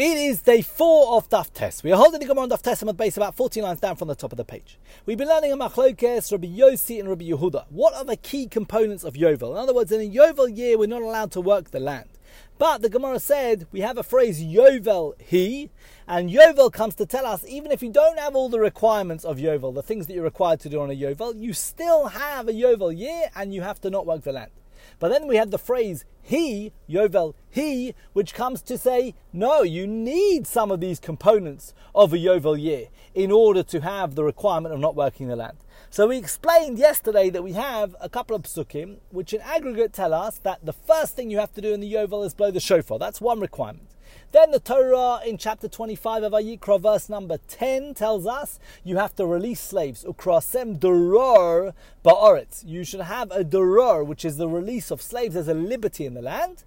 It is day four of Daf Tes. We are holding the Gemara on Daf Tes on the base about 14 lines down from the top of the page. We've been learning a Machlokes, Rabbi Yossi and Rabbi Yehuda. What are the key components of Yovel? In other words, in a Yovel year, we're not allowed to work the land. But the Gemara said we have a phrase Yovel he, and Yovel comes to tell us even if you don't have all the requirements of Yovel, the things that you're required to do on a Yovel, you still have a Yovel year and you have to not work the land. But then we had the phrase he, Yovel, he, which comes to say, no, you need some of these components of a Yovel year in order to have the requirement of not working the land. So we explained yesterday that we have a couple of psukim which in aggregate tell us that the first thing you have to do in the Yovel is blow the shofar. That's one requirement. Then the Torah in chapter 25 of Vayikra, verse number 10, tells us you have to release slaves. Ukrasem duror ba'aretz. You should have a duror, which is the release of slaves as a liberty in the land.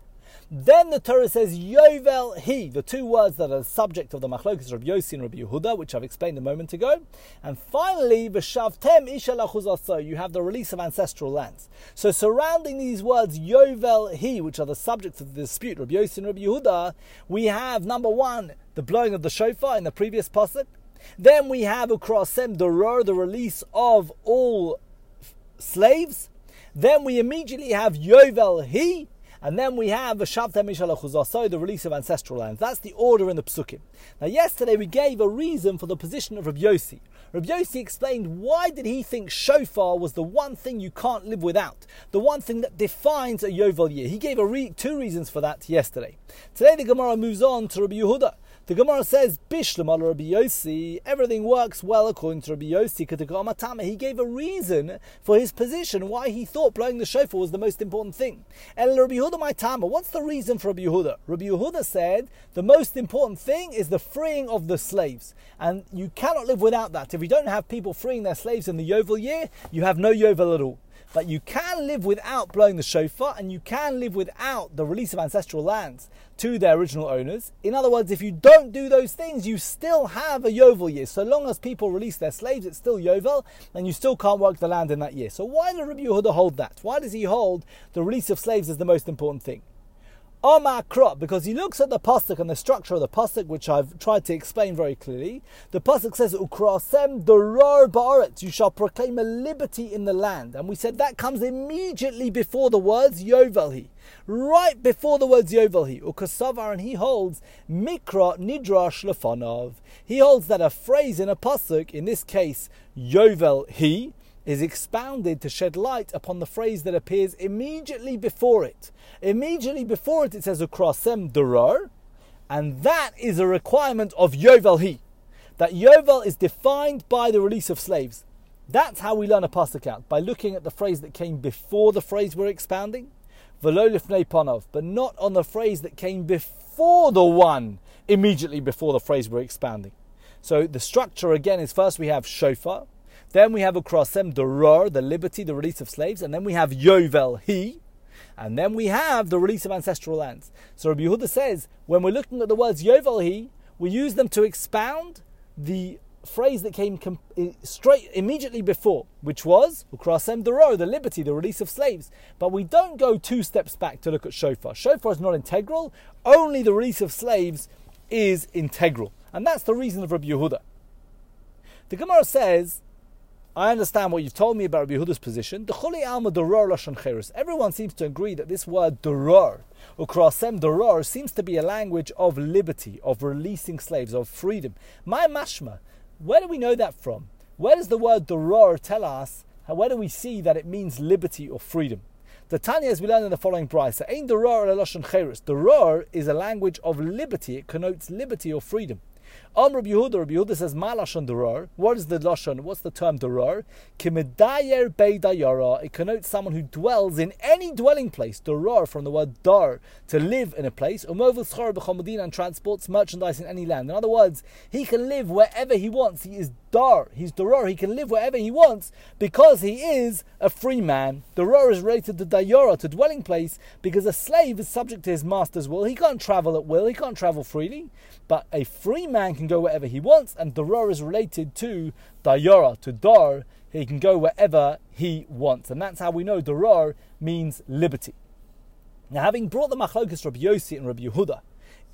Then the Torah says Yovel He, the two words that are the subject of the Machlokas of Yossi and Rabbi Yehuda, which I've explained a moment ago. And finally, V'shavtem Ishalachuzasa, you have the release of ancestral lands. So surrounding these words Yovel He, which are the subject of the dispute, Rabbi Yossi and Rabbi Yehuda, we have number one, the blowing of the shofar in the previous pasuk. Then we have Ukrasem Doror, the release of all slaves. Then we immediately have Yovel He, and then we have the Shavta Mishalachuzasoi, the release of ancestral lands. That's the order in the Psukim. Now, yesterday we gave a reason for the position of Rabbi Yossi. Rabbi Yossi explained why did he think shofar was the one thing you can't live without, the one thing that defines a Yovel year. He gave re- two reasons for that yesterday. Today the Gemara moves on to Rabbi Yehuda. The Gemara says, Bishlam al Rabbi Yossi, everything works well according to Rabbi Yossi. He gave a reason for his position, why he thought blowing the shofar was the most important thing. El Rabbi Yehuda my Tama, what's the reason for Rabbi Yehuda? Rabbi Yehuda said, the most important thing is the freeing of the slaves. And you cannot live without that. If you don't have people freeing their slaves in the Yovel year, you have no Yovel at all. But you can live without blowing the shofar and you can live without the release of ancestral lands to their original owners. In other words, if you don't do those things, you still have a Yovel year. So long as people release their slaves, it's still Yovel and you still can't work the land in that year. So why does Rabbi Yehuda hold that? Why does he hold the release of slaves as the most important thing? Omar Krot, because he looks at the pasuk and the structure of the pasuk, which I've tried to explain very clearly. The pasuk says, "Ukrasem doror ba'aretz," you shall proclaim a liberty in the land, and we said that comes immediately before the words Yovelhi, right before the words Yovelhi. Ukasavar, and he holds Mikra Nidrash Lefanov. He holds that a phrase in a pasuk, in this case Yovelhi, is expounded to shed light upon the phrase that appears immediately before it. Immediately before it, it says "Ukrasem Durar, and that is a requirement of Yovel He. That Yovel is defined by the release of slaves. That's how we learn a pasuk out, by looking at the phrase that came before the phrase we're expounding, velo lifnei panov, but not on the phrase that came before the one immediately before the phrase we're expounding. So the structure again is first we have shofar, then we have Ukrasem Doror, the liberty, the release of slaves, and then we have Yovel He, and then we have the release of ancestral lands. So Rabbi Yehuda says, when we're looking at the words Yovel He, we use them to expound the phrase that came com- straight immediately before, which was Ukrasem Doror, the liberty, the release of slaves. But we don't go two steps back to look at Shofar. Shofar is not integral, only the release of slaves is integral. And that's the reason of Rabbi Yehuda. The Gemara says, I understand what you've told me about Rabbi Yehuda's position. Everyone seems to agree that this word doror, or krasem doror, seems to be a language of liberty, of releasing slaves, of freedom. My mashma, where do we know that from? Where does the word doror tell us? Where do we see that it means liberty or freedom? The Tanya, as we learn in the following brisa, Ein doror Doror is a language of liberty. It connotes liberty or freedom. Am Rabbi Yehuda, Rabbi Yehuda says, Ma lashon. What is the lashon? What's the term durar? Kimedayer beidayara. It connotes someone who dwells in any dwelling place. Durar from the word dar, to live in a place. Umovil schar b'chomadin and transports merchandise in any land. In other words, he can live wherever he wants. He is dar. He's durar. He can live wherever he wants because he is a free man. Durar is related to dayara, to dwelling place, because a slave is subject to his master's will. He can't travel at will. He can't travel freely. But a free man can go wherever he wants, and Doror is related to Dayara, to Dar. He can go wherever he wants. And that's how we know Doror means liberty. Now, having brought the Machlokas Rabbi Yossi and Rabbi Yehuda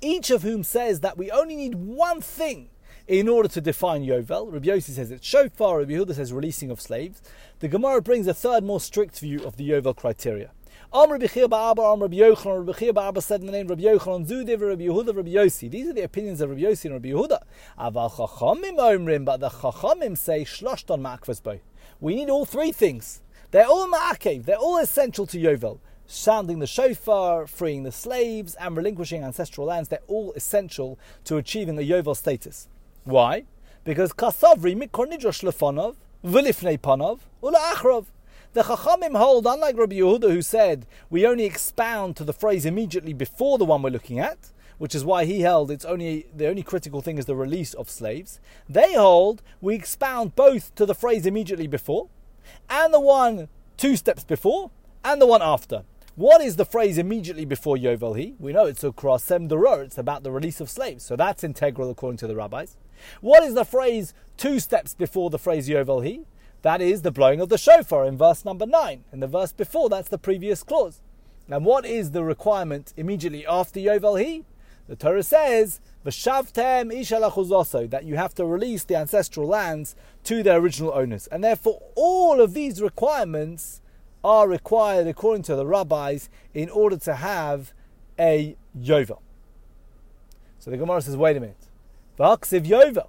each of whom says that we only need one thing in order to define Yovel. Rabbi Yossi says it's shofar, Rabbi Yehuda says releasing of slaves. The Gemara brings a third, more strict view of the Yovel criteria. Am Rabbi Chia Ba'aba, Am Rabbi Yochanan, Rabbi Chia Ba'aba said in the name Rabbi Yochanan, Zudiv, Rabbi Yehuda, Rabbi Yossi. These are the opinions of Rabbi Yossi and Rabbi Yehuda. Aval Chachamim Omrim, but the Chachamim say Shloshton Ma'akvas Boy. We need all three things. They're all ma'akev, they're all essential to Yovel. Sounding the shofar, freeing the slaves, and relinquishing ancestral lands, they're all essential to achieving the Yovel status. Why? Because kasavri mikor nidrosh lefonov, v'lifnei panov, ula achrov. The Chachamim hold, unlike Rabbi Yehuda, who said we only expound to the phrase immediately before the one we're looking at, which is why he held it's only the only critical thing is the release of slaves. They hold we expound both to the phrase immediately before, and the one two steps before, and the one after. What is the phrase immediately before Yovel He? We know it's a krasem deror, it's about the release of slaves, so that's integral according to the rabbis. What is the phrase two steps before the phrase Yovel He? That is the blowing of the shofar in verse number 9. In the verse before, that's the previous clause. And what is the requirement immediately after Yovel He? The Torah says, V'shavtem ishalachuzoso, that you have to release the ancestral lands to their original owners. And therefore, all of these requirements are required according to the rabbis in order to have a Yovel. So the Gemara says, wait a minute. V'aksiv Yovel.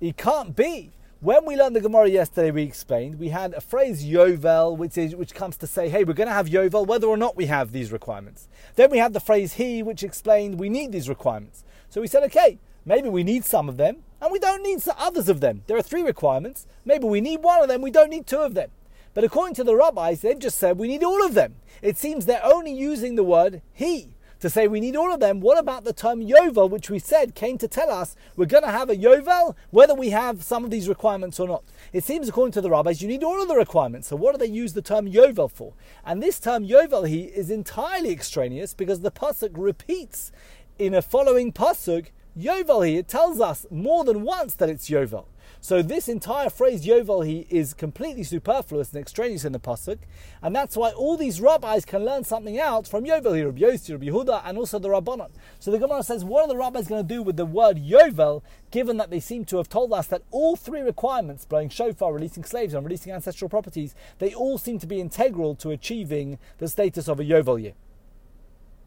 It can't be when we learned the Gemara yesterday, we explained we had a phrase Yovel, which is which comes to say, hey, we're going to have Yovel whether or not we have these requirements. Then we had the phrase He, which explained we need these requirements. So we said, okay, maybe we need some of them, and we don't need others of them. There are three requirements. Maybe we need one of them, we don't need two of them. But according to the rabbis, they've just said we need all of them. It seems they're only using the word He to say we need all of them. What about the term Yovel, which we said came to tell us we're going to have a Yovel, whether we have some of these requirements or not? It seems, according to the rabbis, you need all of the requirements. So, what do they use the term Yovel for? And this term Yovel he is entirely extraneous because the pasuk repeats in a following pasuk Yovel he. It tells us more than once that it's Yovel. So this entire phrase Yovel he, is completely superfluous and extraneous in the pasuk, and that's why all these rabbis can learn something out from Yovel he, Rabbi Yossi, Rabbi Yehuda, and also the Rabbanon. So the Gemara says, what are the rabbis going to do with the word Yovel, given that they seem to have told us that all three requirements, blowing shofar, releasing slaves, and releasing ancestral properties, they all seem to be integral to achieving the status of a Yovel year.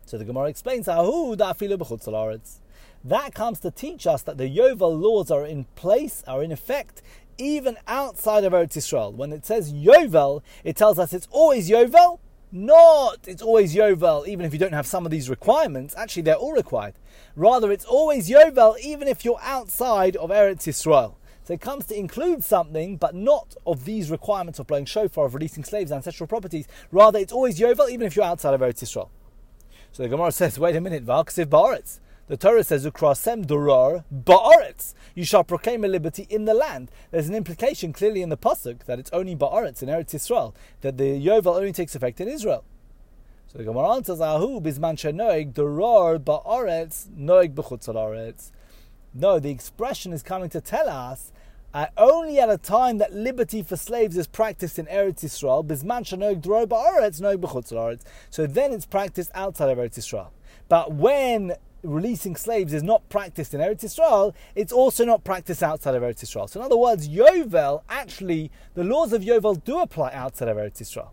So the Gemara explains, Ahu dafilu b'chutz that comes to teach us that the Yovel laws are in place, are in effect, even outside of Eretz Israel. When it says Yovel, it tells us it's always Yovel, not it's always Yovel, even if you don't have some of these requirements. Actually, they're all required. Rather, it's always Yovel, even if you're outside of Eretz Israel. So it comes to include something, but not of these requirements of blowing shofar, of releasing slaves, ancestral properties. Rather, it's always Yovel, even if you're outside of Eretz Israel. So the Gemara says, wait a minute, Valksiv Baritz. The Torah says, "Ukrasem durar ba'aretz." You shall proclaim a liberty in the land. There's an implication clearly in the pasuk that it's only ba'aretz in Eretz Yisrael that the yovel only takes effect in Israel. So the Gemara answers, "Ahu bisman shenoig durar ba'aretz noig b'chutz No, the expression is coming to tell us uh, only at a time that liberty for slaves is practiced in Eretz Yisrael, bisman shenoig durar ba'aretz noig b'chutz So then it's practiced outside of Eretz Yisrael. But when releasing slaves is not practiced in Eretz Yisrael, it's also not practiced outside of Eretz Yisrael. So, in other words, Yovel actually, the laws of Yovel do apply outside of Eretz Yisrael.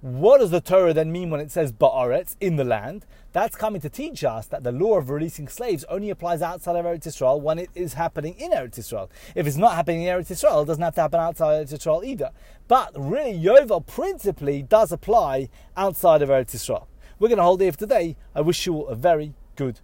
What does the Torah then mean when it says Ba'aretz, in the land? That's coming to teach us that the law of releasing slaves only applies outside of Eretz Yisrael when it is happening in Eretz Yisrael. If it's not happening in Eretz Yisrael, it doesn't have to happen outside of Eretz Yisrael either. But really, Yovel principally does apply outside of Eretz Yisrael. We're going to hold here for today. I wish you all a very good.